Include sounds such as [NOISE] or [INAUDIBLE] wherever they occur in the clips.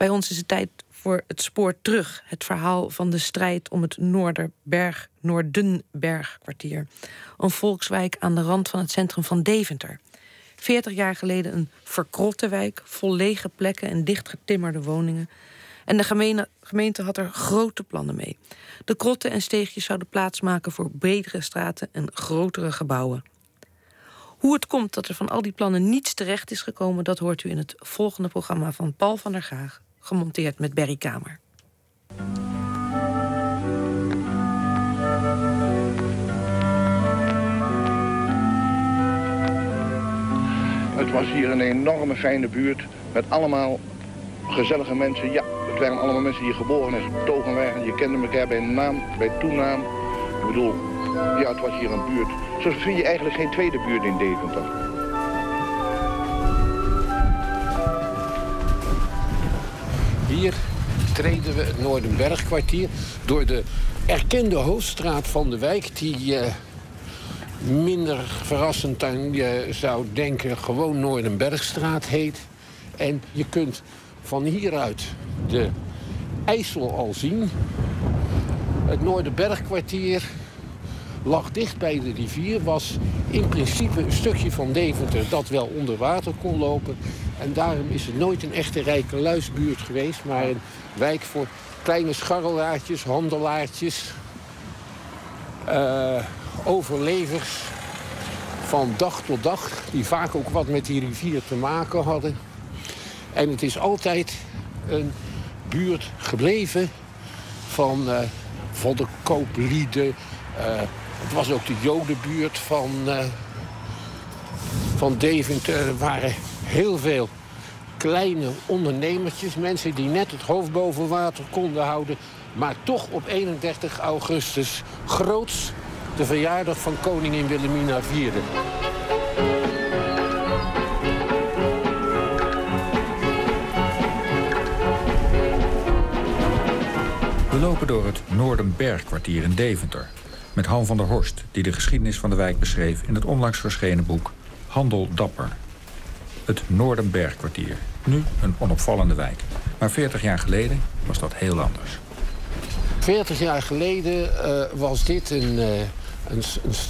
Bij ons is het tijd voor het spoor terug. Het verhaal van de strijd om het Noorderberg, Noordenbergkwartier. Een volkswijk aan de rand van het centrum van Deventer. 40 jaar geleden een verkrotte wijk, vol lege plekken en dichtgetimmerde woningen. En de gemeente, gemeente had er grote plannen mee. De krotten en steegjes zouden plaatsmaken voor bredere straten en grotere gebouwen. Hoe het komt dat er van al die plannen niets terecht is gekomen, dat hoort u in het volgende programma van Paul van der Graag, gemonteerd met Berry Kamer. Het was hier een enorme fijne buurt met allemaal gezellige mensen. Ja, het waren allemaal mensen die geboren en getogen waren. Je kende elkaar bij naam, bij toenaam. Ik bedoel, ja, het was hier een buurt. Zo vind je eigenlijk geen tweede buurt in Deventer. Hier treden we het Noordenbergkwartier door de erkende hoofdstraat van de wijk... die uh, minder verrassend dan je zou denken gewoon Noordenbergstraat heet. En je kunt van hieruit de IJssel al zien. Het Noorderbergkwartier lag dicht bij de rivier. Was in principe een stukje van Deventer dat wel onder water kon lopen. En daarom is het nooit een echte rijke luisbuurt geweest... maar een wijk voor kleine scharrelaartjes, handelaartjes... Uh, overlevers van dag tot dag... die vaak ook wat met die rivier te maken hadden. En het is altijd een buurt gebleven van uh, voddenkooplieden. Uh, het was ook de jodenbuurt van, van Deventer. Er waren heel veel kleine ondernemertjes. Mensen die net het hoofd boven water konden houden. Maar toch op 31 augustus groots de verjaardag van koningin Wilhelmina vierden. We lopen door het Noordenbergkwartier in Deventer. Met Han van der Horst, die de geschiedenis van de wijk beschreef... in het onlangs verschenen boek Handel Dapper. Het Noordenbergkwartier. Nu een onopvallende wijk. Maar 40 jaar geleden was dat heel anders. 40 jaar geleden uh, was dit een, uh, een,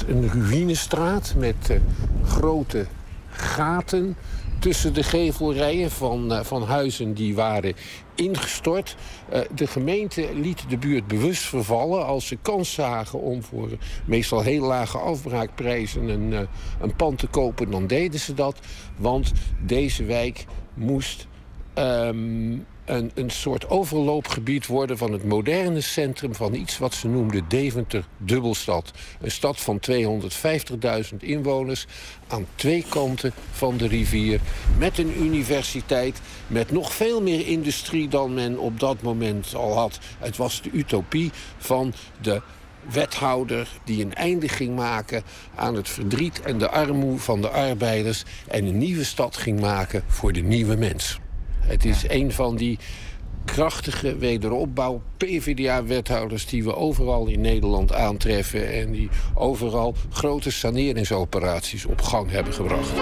een, ruïnestraat met uh, grote gaten tussen de gevelrijen van, van huizen die waren ingestort. Uh, de gemeente liet de buurt bewust vervallen als ze kans zagen om voor meestal heel lage afbraakprijzen een, uh, een pand te kopen, dan deden ze dat. Want deze wijk moest um, een, een soort overloopgebied worden van het moderne centrum van iets wat ze noemden Deventer Dubbelstad. Een stad van 250.000 inwoners aan twee kanten van de rivier. Met een universiteit, met nog veel meer industrie dan men op dat moment al had. Het was de utopie van de wethouder die een einde ging maken aan het verdriet en de armoede van de arbeiders... en een nieuwe stad ging maken voor de nieuwe mens. Het is een van die krachtige wederopbouw PvdA-wethouders die we overal in Nederland aantreffen... en die overal grote saneringsoperaties op gang hebben gebracht.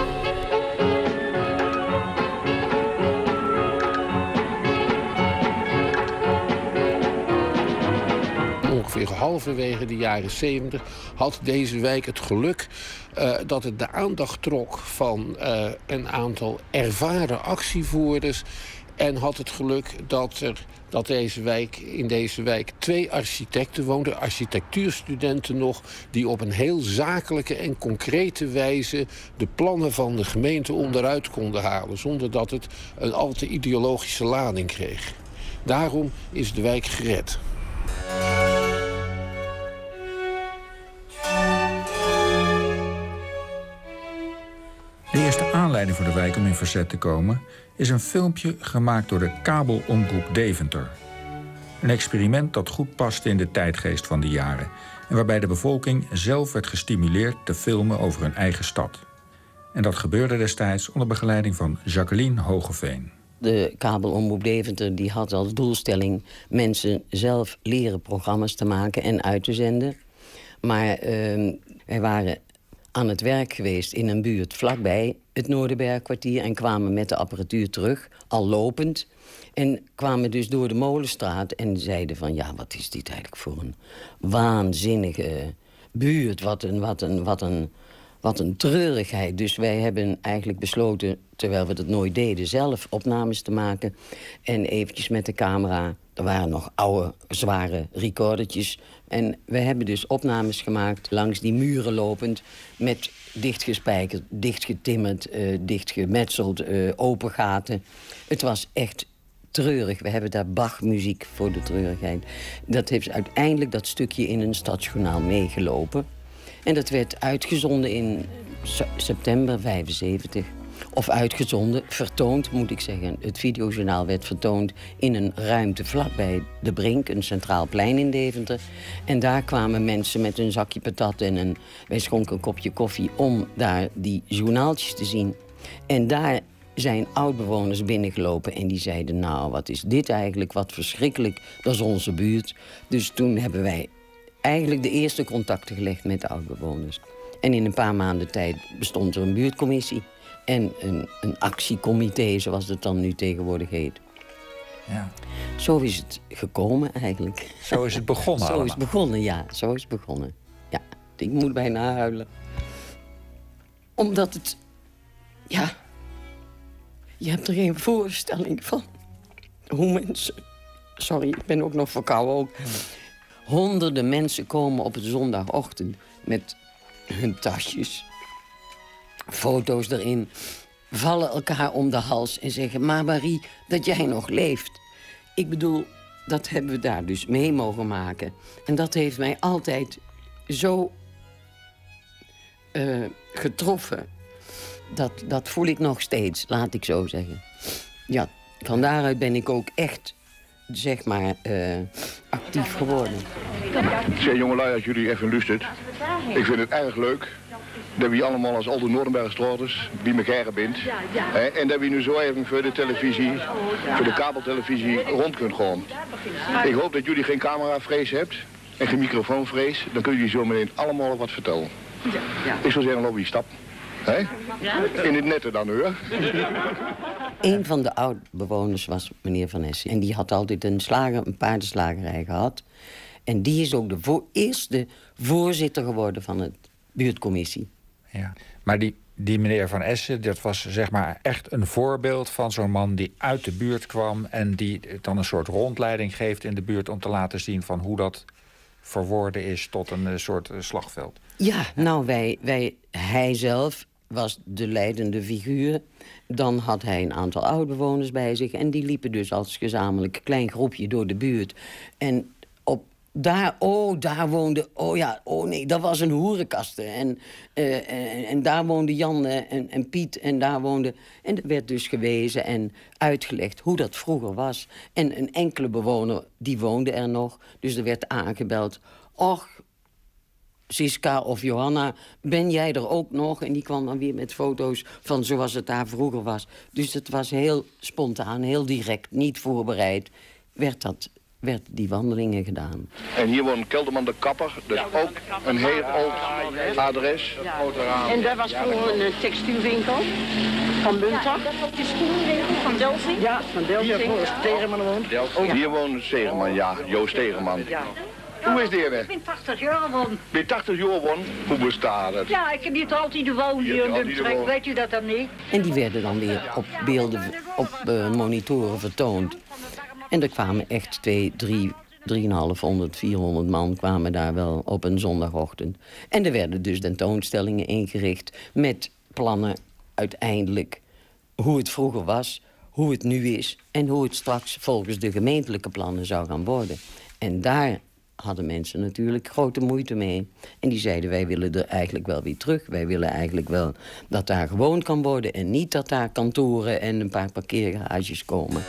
Ongeveer halverwege de jaren 70 had deze wijk het geluk uh, dat het de aandacht trok van uh, een aantal ervaren actievoerders. En had het geluk dat er dat deze wijk, in deze wijk twee architecten woonden, architectuurstudenten nog, die op een heel zakelijke en concrete wijze de plannen van de gemeente onderuit konden halen, zonder dat het een al te ideologische lading kreeg. Daarom is de wijk gered. De eerste aanleiding voor de wijk om in verzet te komen is een filmpje gemaakt door de kabelomroep Deventer. Een experiment dat goed paste in de tijdgeest van die jaren en waarbij de bevolking zelf werd gestimuleerd te filmen over hun eigen stad. En dat gebeurde destijds onder begeleiding van Jacqueline Hogeveen. De kabelomroep Deventer die had als doelstelling mensen zelf leren programma's te maken en uit te zenden. Maar uh, er waren aan het werk geweest in een buurt vlakbij het Noorderbergkwartier en kwamen met de apparatuur terug, al lopend. En kwamen dus door de molenstraat en zeiden van... ja, wat is dit eigenlijk voor een waanzinnige buurt. Wat een, wat een, wat een, wat een treurigheid. Dus wij hebben eigenlijk besloten, terwijl we dat nooit deden... zelf opnames te maken en eventjes met de camera... er waren nog oude, zware recordertjes... En we hebben dus opnames gemaakt langs die muren lopend... met dichtgespijkerd, dichtgetimmerd, uh, dichtgemetseld, uh, open gaten. Het was echt treurig. We hebben daar Bach-muziek voor de treurigheid. Dat heeft uiteindelijk dat stukje in een stadsjournaal meegelopen. En dat werd uitgezonden in september 75. Of uitgezonden, vertoond moet ik zeggen. Het videojournaal werd vertoond in een ruimte vlakbij de Brink, een centraal plein in Deventer. En daar kwamen mensen met een zakje patat en een, wij schonken een kopje koffie om daar die journaaltjes te zien. En daar zijn oudbewoners binnengelopen en die zeiden... nou, wat is dit eigenlijk, wat verschrikkelijk, dat is onze buurt. Dus toen hebben wij eigenlijk de eerste contacten gelegd met de oudbewoners. En in een paar maanden tijd bestond er een buurtcommissie... en een, een actiecomité, zoals het dan nu tegenwoordig heet. Ja. Zo is het gekomen eigenlijk. Zo is het begonnen [LAUGHS] Zo is het begonnen, ja. Zo is het begonnen. Ja, ik moet bijna huilen. Omdat het... Ja, je hebt er geen voorstelling van. Hoe mensen... Sorry, ik ben ook nog verkouden ook. Honderden mensen komen op een zondagochtend met hun tasjes. Foto's erin. Vallen elkaar om de hals en zeggen... Maar Marie, dat jij nog leeft. Ik bedoel, dat hebben we daar dus mee mogen maken. En dat heeft mij altijd zo uh, getroffen dat, dat voel ik nog steeds, laat ik zo zeggen. Ja, van daaruit ben ik ook echt, zeg maar, uh, actief geworden. Zeg jongelui, als jullie even luisteren. Ik vind het erg leuk dat we allemaal als oude Noordenbergstraaters bij elkaar bent. En dat we nu zo even voor de televisie, voor de kabeltelevisie rond kunnen gaan. Ik hoop dat jullie geen cameravrees hebt en geen microfoonvrees. Dan kunnen jullie zo meteen allemaal wat vertellen. Ik zou zeggen, lobby, stap. Hè? In het nette dan hoor. Een van de oud-bewoners was meneer Van Essen. En die had altijd een, slager, een paardenslagerij gehad. En die is ook de voor, eerste voorzitter geworden van het buurtcommissie. Ja, maar die, die meneer Van Essen, dat was zeg maar echt een voorbeeld van zo'n man die uit de buurt kwam en die dan een soort rondleiding geeft in de buurt om te laten zien van hoe dat verworden is tot een eh, soort eh, slagveld. Ja, nou, wij, wij, hij zelf was de leidende figuur. Dan had hij een aantal oudbewoners bij zich. En die liepen dus als gezamenlijk klein groepje door de buurt. En daar, oh, daar woonde, oh ja, oh nee, dat was een hoerenkasten. En, uh, en, en, daar woonde Jan en, en Piet en daar woonde... En er werd dus gewezen en uitgelegd hoe dat vroeger was. En een enkele bewoner, die woonde er nog. Dus er werd aangebeld, och, Siska of Johanna, ben jij er ook nog? En die kwam dan weer met foto's van zoals het daar vroeger was. Dus het was heel spontaan, heel direct, niet voorbereid. Werd dat werd die wandelingen gedaan. En hier woont Kelderman de Kapper, dus ook een heel oud adres. En daar was vroeger een eh, textielwinkel van Bunta. Dat de schoenwinkel van Delphine? Ja, van Delphine. Hier Stegeman woont. Hier woont Stegeman, ja, Joost Stegeman. Ja. Hoe is die er? Ik ben 80 jaar geworden. Ben je 80 jaar geworden? Hoe bestaat het? Ja, ik heb hier altijd gewoond hier in de weet u dat dan niet? En die werden dan weer op beelden, op uh, monitoren vertoond. En er kwamen echt twee, drie, 3,500, 400 man kwamen daar wel op een zondagochtend. En er werden dus tentoonstellingen ingericht met plannen uiteindelijk hoe het vroeger was, hoe het nu is en hoe het straks volgens de gemeentelijke plannen zou gaan worden. En daar hadden mensen natuurlijk grote moeite mee. En die zeiden, wij willen er eigenlijk wel weer terug. Wij willen eigenlijk wel dat daar gewoond kan worden... en niet dat daar kantoren en een paar parkeergarages komen.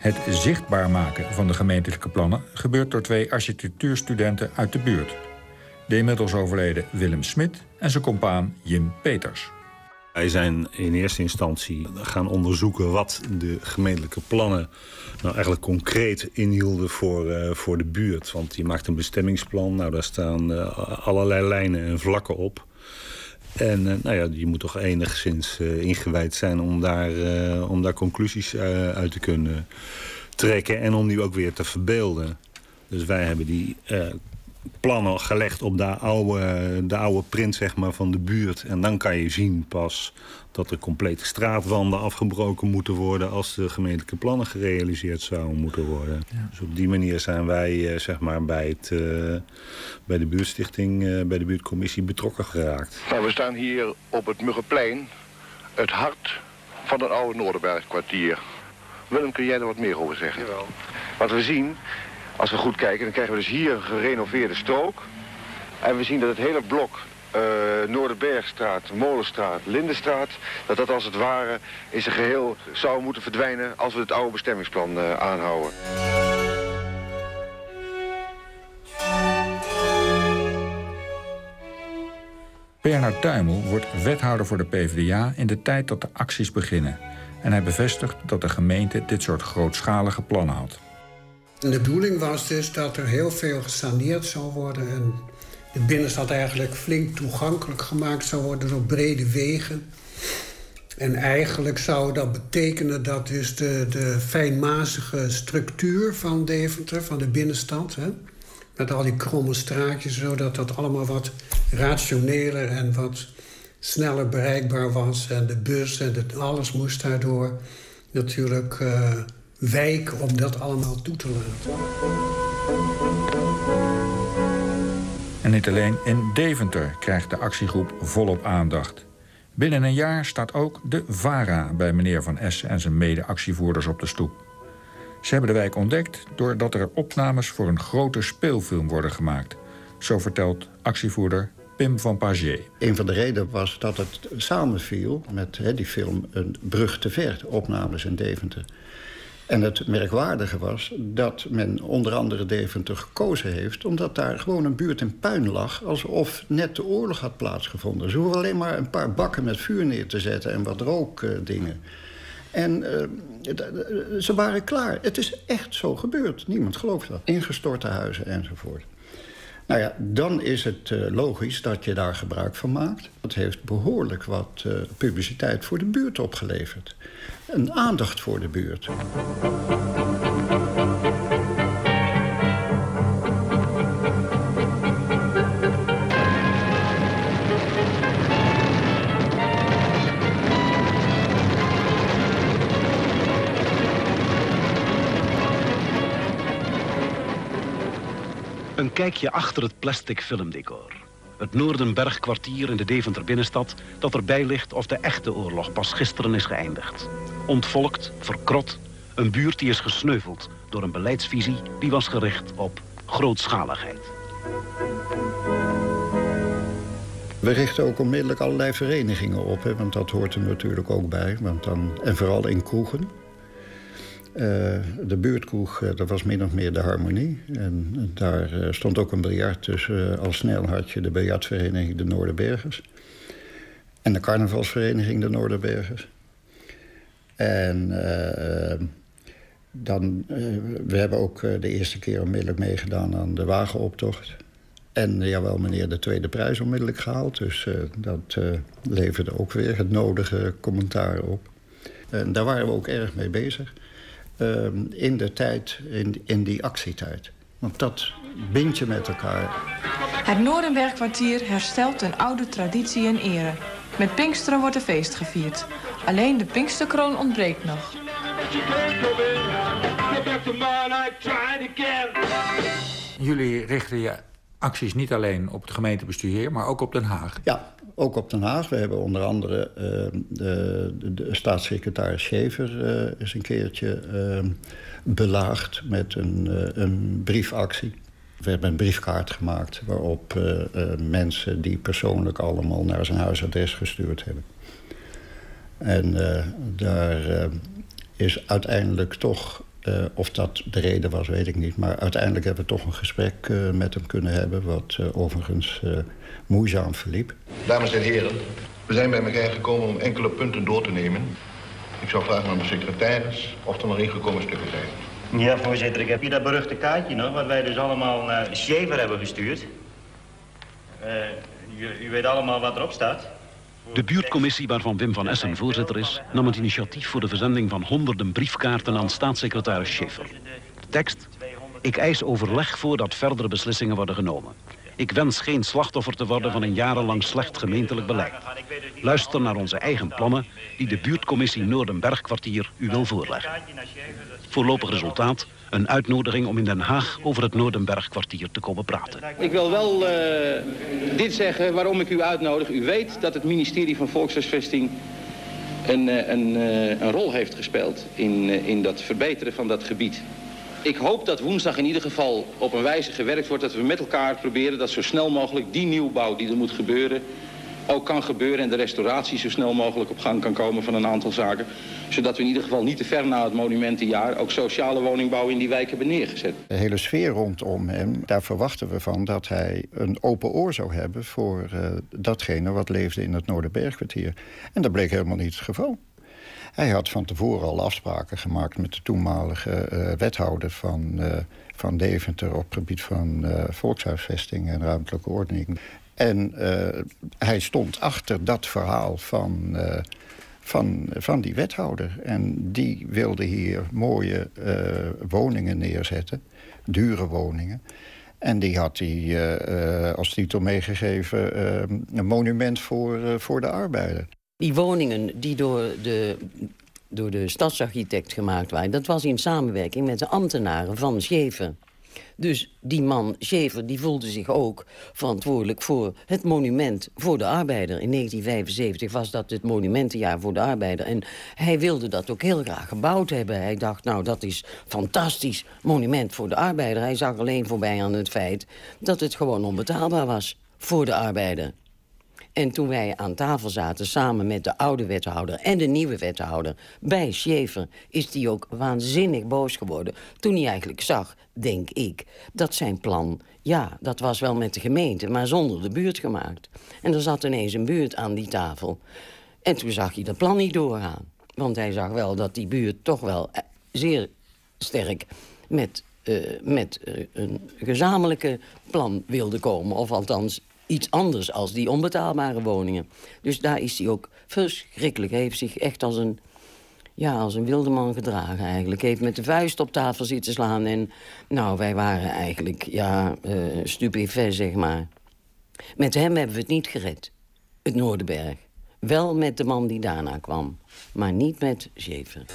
Het zichtbaar maken van de gemeentelijke plannen gebeurt door twee architectuurstudenten uit de buurt. De inmiddels overleden Willem Smit en zijn compaan Jim Peters. Wij zijn in eerste instantie gaan onderzoeken wat de gemeentelijke plannen nou eigenlijk concreet inhielden voor, uh, voor de buurt. Want je maakt een bestemmingsplan, nou daar staan uh, allerlei lijnen en vlakken op. En uh, nou ja, je moet toch enigszins ingewijd zijn om daar, om daar conclusies uit te kunnen trekken en om die ook weer te verbeelden. Dus wij hebben die plannen gelegd op de oude, de oude print zeg maar, van de buurt. En dan kan je zien pas dat er complete straatwanden afgebroken moeten worden... als de gemeentelijke plannen gerealiseerd zouden moeten worden. Dus op die manier zijn wij zeg maar, bij, het, uh, bij de buurtstichting, uh, bij de buurtcommissie betrokken geraakt. Nou, we staan hier op het Muggenplein, het hart van het oude Noorderbergkwartier. Willem, kun jij er wat meer over zeggen? Jawel. Wat we zien als we goed kijken, dan krijgen we dus hier een gerenoveerde strook. En we zien dat het hele blok uh, Noorderbergstraat, Molenstraat, Lindenstraat... dat dat als het ware in zijn geheel zou moeten verdwijnen... als we het oude bestemmingsplan uh, aanhouden. Bernard Tuimel wordt wethouder voor de PvdA in de tijd dat de acties beginnen. En hij bevestigt dat de gemeente dit soort grootschalige plannen had. De bedoeling was dus dat er heel veel gesaneerd zou worden... en de binnenstad eigenlijk flink toegankelijk gemaakt zou worden op brede wegen. En eigenlijk zou dat betekenen dat dus de, de fijnmazige structuur van Deventer, van de binnenstad... Hè, met al die kromme straatjes, zodat dat allemaal wat rationeler en wat sneller bereikbaar was. En de bus en alles moest daardoor natuurlijk... Uh, wijk om dat allemaal toe te laten. En niet alleen in Deventer krijgt de actiegroep volop aandacht. Binnen een jaar staat ook de VARA bij meneer Van S en zijn mede-actievoerders op de stoep. Ze hebben de wijk ontdekt doordat er opnames voor een grote speelfilm worden gemaakt. Zo vertelt actievoerder Pim van Pagier. Een van de redenen was dat het samenviel met he, die film Een brug te ver, opnames in Deventer. En het merkwaardige was dat men onder andere Deventer gekozen heeft... omdat daar gewoon een buurt in puin lag... alsof net de oorlog had plaatsgevonden. Ze hoeven alleen maar een paar bakken met vuur neer te zetten... en wat rookdingen. en uh, ze waren klaar. Het is echt zo gebeurd. Niemand gelooft dat. Ingestorte huizen enzovoort. Nou ja, dan is het uh, logisch dat je daar gebruik van maakt. Dat heeft behoorlijk wat uh, publiciteit voor de buurt opgeleverd. Een aandacht voor de buurt. Een kijkje achter het plastic filmdecor. Het Noordenbergkwartier in de Deventer binnenstad... dat erbij ligt of de echte oorlog pas gisteren is geëindigd. Ontvolkt, verkrot, een buurt die is gesneuveld... door een beleidsvisie die was gericht op grootschaligheid. We richten ook onmiddellijk allerlei verenigingen op, hè, want dat hoort er natuurlijk ook bij. Want dan, en vooral in kroegen. Uh, de buurtkroeg, uh, dat was min of meer de harmonie. En daar uh, stond ook een biljart tussen. al snel had je de biljartvereniging de Noorderbergers. En de carnavalsvereniging de Noorderbergers. En dan, we hebben ook de eerste keer onmiddellijk meegedaan aan de wagenoptocht. En jawel, meneer, de tweede prijs onmiddellijk gehaald. Dus dat leverde ook weer het nodige commentaar op. En daar waren we ook erg mee bezig. Ehm, in de tijd, in, in die actietijd. Want dat bind je met elkaar. Het Noordenbergkwartier herstelt een oude traditie en ere. Met Pinksteren wordt een feest gevierd. Alleen de Pinksterkroon ontbreekt nog. Jullie richten je acties niet alleen op het gemeentebestuur maar ook op Den Haag. Ja, ook op Den Haag. We hebben onder andere uh, de, de, staatssecretaris Schever uh, eens een keertje uh, belaagd met een, een briefactie. We hebben een briefkaart gemaakt waarop mensen die persoonlijk allemaal naar zijn huisadres gestuurd hebben. En daar is uiteindelijk toch of dat de reden was, weet ik niet. Maar uiteindelijk hebben we toch een gesprek met hem kunnen hebben... wat overigens moeizaam verliep. Dames en heren, We zijn bij elkaar gekomen om enkele punten door te nemen. Ik zou vragen aan de secretaris of er nog ingekomen stukken zijn. Ja, voorzitter, ik heb hier dat beruchte kaartje nog... wat wij dus allemaal naar Shaver hebben gestuurd. Uh, u, u weet allemaal wat erop staat. De buurtcommissie waarvan Wim van Essen voorzitter is... nam het initiatief voor de verzending van honderden briefkaarten aan staatssecretaris Schaefer. De tekst? Ik eis overleg voordat verdere beslissingen worden genomen. Ik wens geen slachtoffer te worden van een jarenlang slecht gemeentelijk beleid. Luister naar onze eigen plannen die de buurtcommissie Noordenbergkwartier u wil voorleggen. Voorlopig resultaat, een uitnodiging om in Den Haag over het Noordenbergkwartier te komen praten. Ik wil wel uh, dit zeggen waarom ik u uitnodig. U weet dat het ministerie van Volkshuisvesting een, eh, een, uh, een rol heeft gespeeld in, in dat verbeteren van dat gebied. Ik hoop dat woensdag in ieder geval op een wijze gewerkt wordt... dat we met elkaar proberen dat zo snel mogelijk die nieuwbouw die er moet gebeuren... ook kan gebeuren en de restauratie zo snel mogelijk op gang kan komen van een aantal zaken. Zodat we in ieder geval niet te ver na het monumentenjaar... ook sociale woningbouw in die wijk hebben neergezet. De hele sfeer rondom hem, daar verwachten we van dat hij een open oor zou hebben... voor uh, datgene wat leefde in het Noorderbergkwartier. En dat bleek helemaal niet het geval. Hij had van tevoren al afspraken gemaakt met de toenmalige uh, wethouder van, uh, van Deventer op het gebied van uh, volkshuisvesting en ruimtelijke ordening. En hij stond achter dat verhaal van, van, van die wethouder. En die wilde hier mooie woningen neerzetten, dure woningen. En die had hij als titel meegegeven een monument voor, voor de arbeider. Die woningen die door de, door de stadsarchitect gemaakt waren... dat was in samenwerking met de ambtenaren van Schever. Dus die man, Schever, die voelde zich ook verantwoordelijk voor het monument voor de arbeider. In 1975 was dat het monumentenjaar voor de arbeider. En hij wilde dat ook heel graag gebouwd hebben. Hij dacht, nou, dat is fantastisch monument voor de arbeider. Hij zag alleen voorbij aan het feit dat het gewoon onbetaalbaar was voor de arbeider. En toen wij aan tafel zaten samen met de oude wethouder en de nieuwe wethouder bij Schaefer, is die ook waanzinnig boos geworden. Toen hij eigenlijk zag, denk ik, dat zijn plan, ja, dat was wel met de gemeente, maar zonder de buurt gemaakt. En er zat ineens een buurt aan die tafel. En toen zag hij dat plan niet doorgaan. Want hij zag wel dat die buurt toch wel eh, zeer sterk met, uh, met uh, een gezamenlijke plan wilde komen. Of althans iets anders als die onbetaalbare woningen. Dus daar is hij ook verschrikkelijk. Hij heeft zich echt als een, ja, als een wilde man gedragen eigenlijk. Hij heeft met de vuist op tafel zitten slaan. En nou, wij waren eigenlijk, ja, uh, zeg maar. Met hem hebben we het niet gered. Het Noorderberg. Wel met de man die daarna kwam. Maar niet met Zeven.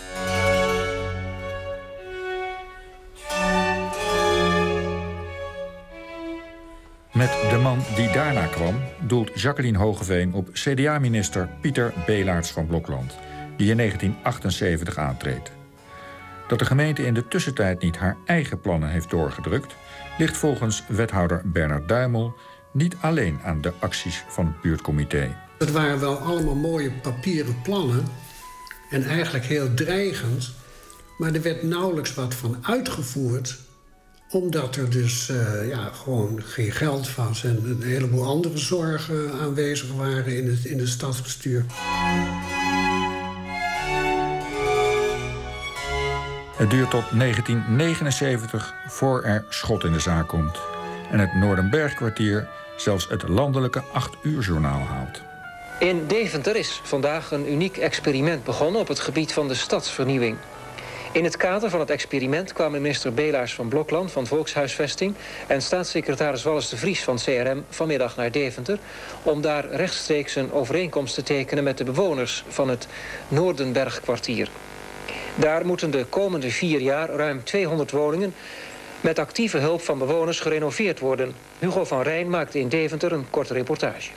Met de man die daarna kwam doelt Jacqueline Hogeveen op CDA-minister Pieter Belaerts van Blokland, die in 1978 aantreedt. Dat de gemeente in de tussentijd niet haar eigen plannen heeft doorgedrukt, ligt volgens wethouder Bernard Duimel niet alleen aan de acties van het buurtcomité. Het waren wel allemaal mooie papieren plannen en eigenlijk heel dreigend, maar er werd nauwelijks wat van uitgevoerd omdat er dus uh, ja, gewoon geen geld was en een heleboel andere zorgen aanwezig waren in het, in het stadsbestuur. Het duurt tot 1979 voor er schot in de zaak komt. En het Noordenbergkwartier zelfs het landelijke 8 uur journaal haalt. In Deventer is vandaag een uniek experiment begonnen op het gebied van de stadsvernieuwing. In het kader van het experiment kwamen minister Belaars van Blokland van Volkshuisvesting en staatssecretaris Wallis de Vries van CRM vanmiddag naar Deventer om daar rechtstreeks een overeenkomst te tekenen met de bewoners van het Noordenbergkwartier. Daar moeten de komende vier jaar ruim 200 woningen met actieve hulp van bewoners gerenoveerd worden. Hugo van Rijn maakte in Deventer een korte reportage.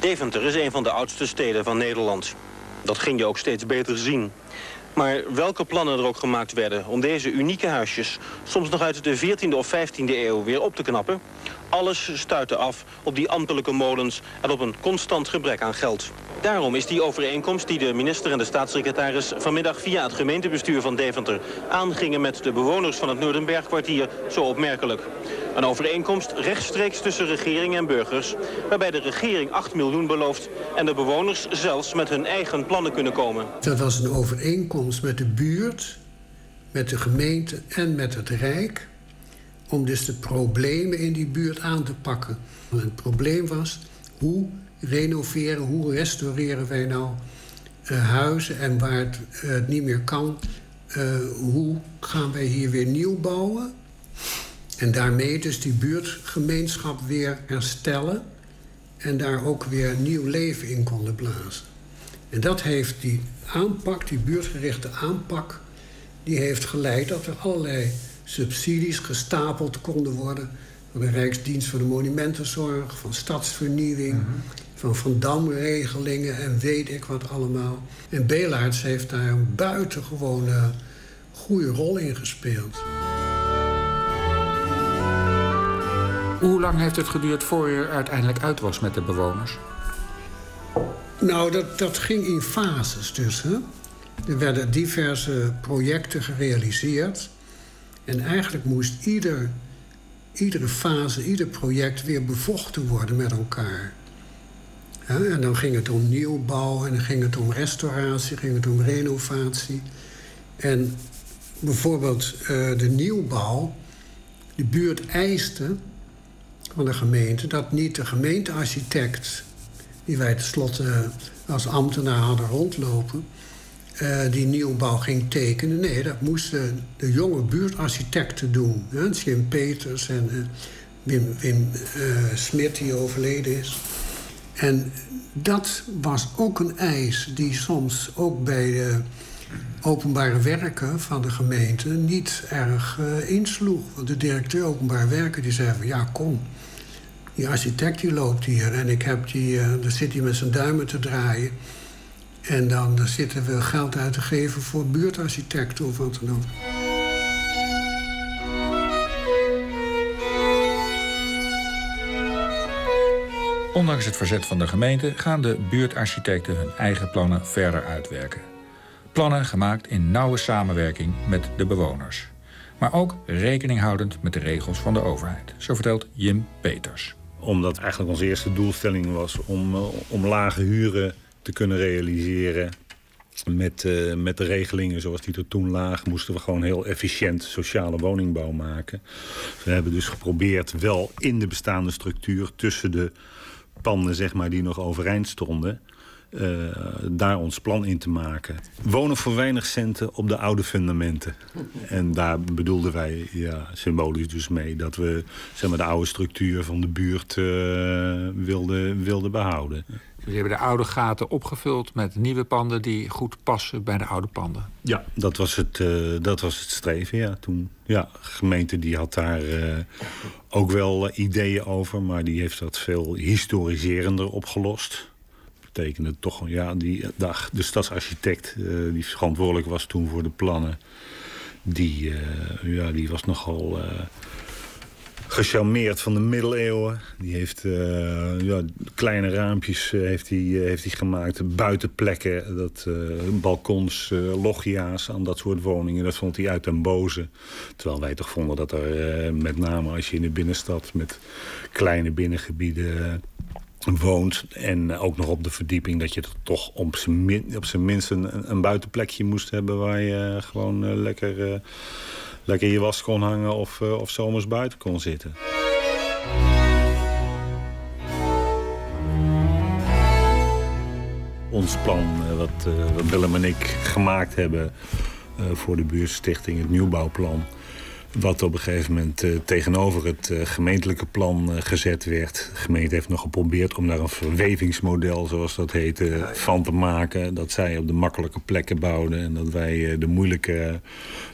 Deventer is een van de oudste steden van Nederland. Dat ging je ook steeds beter zien. Maar welke plannen er ook gemaakt werden om deze unieke huisjes... soms nog uit de 14e of 15e eeuw weer op te knappen... alles stuitte af op die ambtelijke molens en op een constant gebrek aan geld. Daarom is die overeenkomst die de minister en de staatssecretaris... vanmiddag via het gemeentebestuur van Deventer aangingen met de bewoners van het Noordenbergkwartier zo opmerkelijk. Een overeenkomst rechtstreeks tussen regering en burgers... waarbij de regering 8 miljoen belooft... en de bewoners zelfs met hun eigen plannen kunnen komen. Dat was een overeenkomst met de buurt, met de gemeente en met het Rijk... om dus de problemen in die buurt aan te pakken. het probleem was, hoe renoveren, hoe restaureren wij nou uh, huizen... en waar het uh, niet meer kan, uh, hoe gaan wij hier weer nieuw bouwen... En daarmee dus die buurtgemeenschap weer herstellen... en daar ook weer nieuw leven in konden blazen. En dat heeft die aanpak, die buurtgerichte aanpak... die heeft geleid dat er allerlei subsidies gestapeld konden worden... van de Rijksdienst voor de Monumentenzorg, van stadsvernieuwing... -hmm. van Van Damregelingen en weet ik wat allemaal. En Beelaerts heeft daar een buitengewone goede rol in gespeeld. Hoe lang heeft het geduurd voor je uiteindelijk uit was met de bewoners? Nou, dat, dat ging in fases dus. Hè? Er werden diverse projecten gerealiseerd. En eigenlijk moest ieder, iedere fase, ieder project weer bevochten worden met elkaar. En dan ging het om nieuwbouw en dan ging het om restauratie, ging het om renovatie. En bijvoorbeeld uh, de nieuwbouw, de buurt eiste van de gemeente dat niet de gemeentearchitect, die wij tenslotte als ambtenaar hadden rondlopen, uh, die nieuwbouw ging tekenen. Nee, dat moesten de jonge buurtarchitecten doen. Hè? Jim Peters en uh, Wim, Wim uh, Smit, die overleden is. En dat was ook een eis die soms ook bij de openbare werken van de gemeente niet erg insloeg. Want de directeur openbare werken die zei van ja, kom die architect die loopt hier en ik heb die, uh, dan zit hij met zijn duimen te draaien. En dan zitten we geld uit te geven voor buurtarchitecten of wat dan ook. Ondanks het verzet van de gemeente gaan de buurtarchitecten hun eigen plannen verder uitwerken. Plannen gemaakt in nauwe samenwerking met de bewoners. Maar ook rekening houdend met de regels van de overheid. Zo vertelt Jim Peters omdat eigenlijk onze eerste doelstelling was om, uh, om lage huren te kunnen realiseren. Met, uh, met de regelingen zoals die er toen lagen... moesten we gewoon heel efficiënt sociale woningbouw maken. We hebben dus geprobeerd wel in de bestaande structuur... tussen de panden zeg maar, die nog overeind stonden... Uh, daar ons plan in te maken. Wonen voor weinig centen op de oude fundamenten. En daar bedoelden wij ja, symbolisch dus mee... dat we zeg maar, de oude structuur van de buurt uh, wilden, wilden behouden. Jullie hebben de oude gaten opgevuld met nieuwe panden... die goed passen bij de oude panden. Ja, dat was het, uh, dat was het streven ja, toen. Ja, de gemeente die had daar ook wel ideeën over... maar die heeft dat veel historiserender opgelost betekende toch, ja, die, de, de stadsarchitect uh, die verantwoordelijk was toen voor de plannen, die, uh, ja, die was nogal uh, gecharmeerd van de middeleeuwen. Die heeft ja, kleine raampjes heeft hij, heeft hij gemaakt, buitenplekken, dat, balkons, loggia's aan dat soort woningen. Dat vond hij uit den boze. Terwijl wij toch vonden dat er met name als je in de binnenstad met kleine binnengebieden woont. En ook nog op de verdieping dat je toch op zijn minst een, buitenplekje moest hebben... waar je uh, gewoon uh, lekker, uh, lekker je was kon hangen of, of zomers buiten kon zitten. Ons plan, wat, wat Willem en ik gemaakt hebben voor de buurtstichting, het nieuwbouwplan... Wat op een gegeven moment uh, tegenover het uh, gemeentelijke plan uh, gezet werd. De gemeente heeft nog geprobeerd om daar een verwevingsmodel, zoals dat heette, van te maken. Dat zij op de makkelijke plekken bouwden en dat wij de, moeilijke,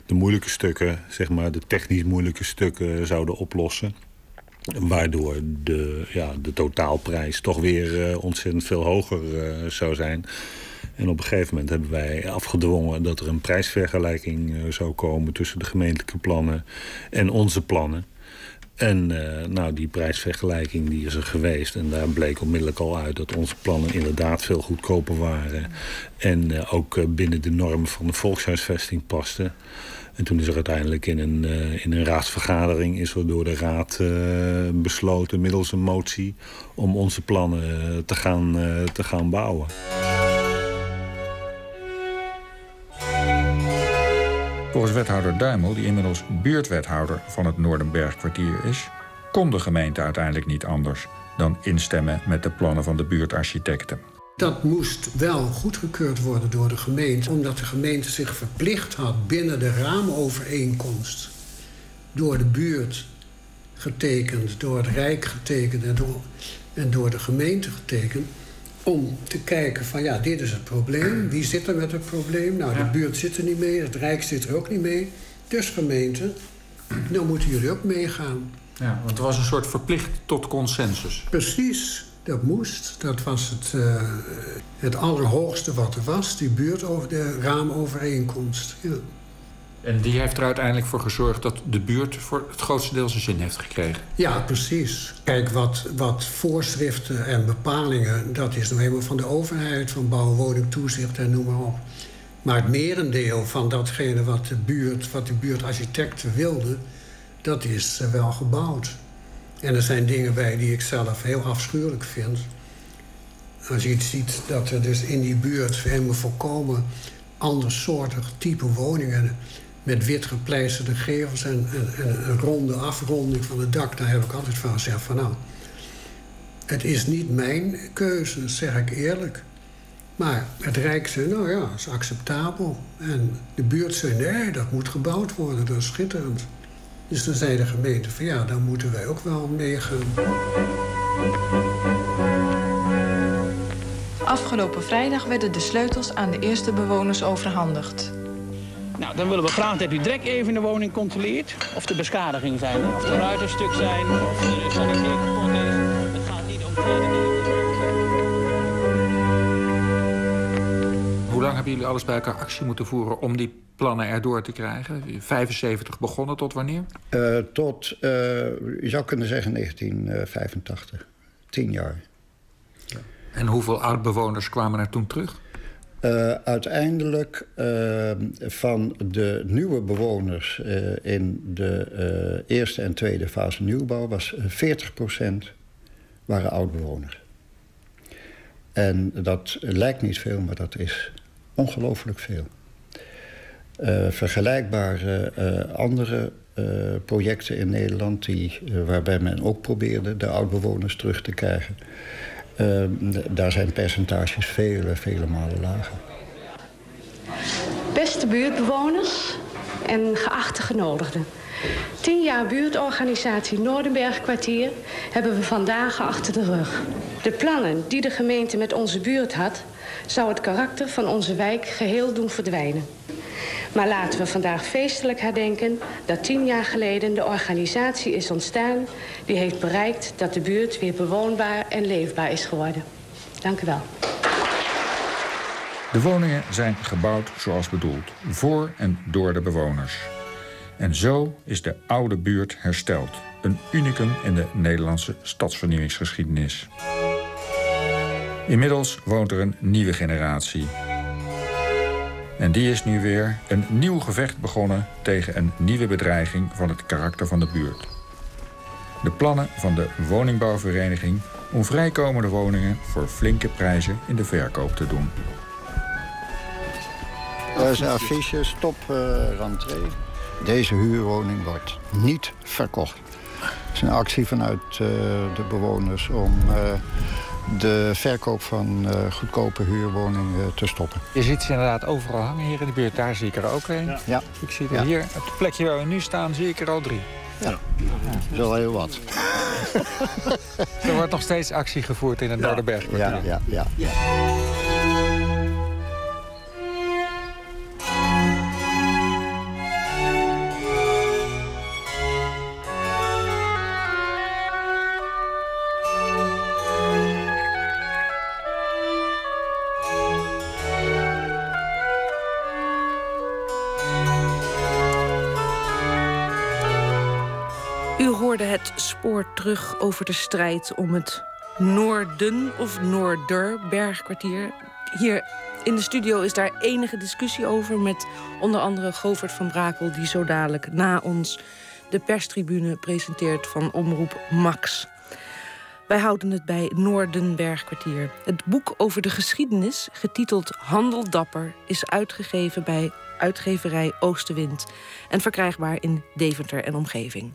de moeilijke stukken, zeg maar de technisch moeilijke stukken, zouden oplossen. Waardoor de, ja, de totaalprijs toch weer ontzettend veel hoger zou zijn. En op een gegeven moment hebben wij afgedwongen dat er een prijsvergelijking uh, zou komen tussen de gemeentelijke plannen en onze plannen. En uh, nou, die prijsvergelijking die is er geweest. En daar bleek onmiddellijk al uit dat onze plannen inderdaad veel goedkoper waren. En uh, ook binnen de normen van de volkshuisvesting pasten. En toen is er uiteindelijk in een, in een raadsvergadering is er door de raad besloten middels een motie om onze plannen te gaan, te gaan bouwen. Volgens wethouder Duimel, die inmiddels buurtwethouder van het Noordenbergkwartier is, kon de gemeente uiteindelijk niet anders dan instemmen met de plannen van de buurtarchitecten. Dat moest wel goedgekeurd worden door de gemeente, omdat de gemeente zich verplicht had binnen de raamovereenkomst door de buurt getekend, door het Rijk getekend en door, en door de gemeente getekend om te kijken van ja, dit is het probleem. Wie zit er met het probleem? Nou, de buurt zit er niet mee, het Rijk zit er ook niet mee. Dus gemeente, nou moeten jullie ook meegaan. Ja, want er was een soort verplicht tot consensus. Precies, dat moest. Dat was het, uh, het allerhoogste wat er was, die buurt over de raamovereenkomst. Ja. En die heeft er uiteindelijk voor gezorgd dat de buurt voor het grootste deel zijn zin heeft gekregen. Ja, precies. Kijk, wat, wat voorschriften en bepalingen, dat is nog helemaal van de overheid, van bouw, woning, toezicht en noem maar op. Maar het merendeel van datgene wat de buurt, wat de buurtarchitecten wilden, dat is eh, wel gebouwd. En er zijn dingen bij die ik zelf heel afschuwelijk vind. Als je iets ziet dat er dus in die buurt helemaal volkomen andersoortig type woningen met wit gepleisterde gevels en, een ronde afronding van het dak. Daar heb ik altijd van gezegd van nou, het is niet mijn keuze, zeg ik eerlijk. Maar het Rijk zei, nou ja, is acceptabel. En de buurt zei, nee, dat moet gebouwd worden, dat is schitterend. Dus dan zei de gemeente van ja, dan moeten wij ook wel meegaan. Afgelopen vrijdag werden de sleutels aan de eerste bewoners overhandigd. Nou, dan willen we graag dat u direct even de woning controleert. Of er beschadigingen zijn, of de ruiten stuk zijn, of er sanitair kapot is. Het gaat niet om Hoe lang hebben jullie alles bij elkaar actie moeten voeren om die plannen erdoor te krijgen? 75 begonnen tot wanneer? Uh, tot, uh, je zou kunnen zeggen 1985. Tien jaar. En hoeveel oud-bewoners kwamen er toen terug? Uh, uiteindelijk uh, van de nieuwe bewoners uh, in de eerste en tweede fase nieuwbouw was 40% waren oud-bewoners. En dat lijkt niet veel, maar dat is ongelooflijk veel. vergelijkbare andere projecten in Nederland, die, waarbij men ook probeerde de oud-bewoners terug te krijgen, daar zijn percentages vele, vele malen lager. Beste buurtbewoners en geachte genodigden. Tien jaar buurtorganisatie Noordenbergkwartier hebben we vandaag achter de rug. De plannen die de gemeente met onze buurt had... zou het karakter van onze wijk geheel doen verdwijnen. Maar laten we vandaag feestelijk herdenken dat tien jaar geleden de organisatie is ontstaan... die heeft bereikt dat de buurt weer bewoonbaar en leefbaar is geworden. Dank u wel. De woningen zijn gebouwd zoals bedoeld, voor en door de bewoners. En zo is de oude buurt hersteld. Een unicum in de Nederlandse stadsvernieuwingsgeschiedenis. Inmiddels woont er een nieuwe generatie en die is nu weer een nieuw gevecht begonnen tegen een nieuwe bedreiging van het karakter van de buurt. De plannen van de woningbouwvereniging om vrijkomende woningen voor flinke prijzen in de verkoop te doen. Er is een affiche, stop uh. Deze huurwoning wordt niet verkocht. Het is een actie vanuit uh, de bewoners om uh, de verkoop van uh, goedkope huurwoningen te stoppen. Je ziet ze inderdaad overal hangen hier in de buurt. Daar zie ik er ook een. Ja. Ik zie er hier, op het plekje waar we nu staan, zie ik er al drie. Ja, ja. dat is wel heel wat. [LAUGHS] er wordt nog steeds actie gevoerd in het ja. Noorderbergkwartier. Ja, ja, ja. Over de strijd om het Noorden of Noorderbergkwartier. Hier in de studio is daar enige discussie over met onder andere Govert van Brakel, die zo dadelijk na ons de perstribune presenteert van Omroep Max. Wij houden het bij Noordenbergkwartier. Het boek over de geschiedenis, getiteld Handel Dapper, is uitgegeven bij uitgeverij Oostenwind en verkrijgbaar in Deventer en omgeving.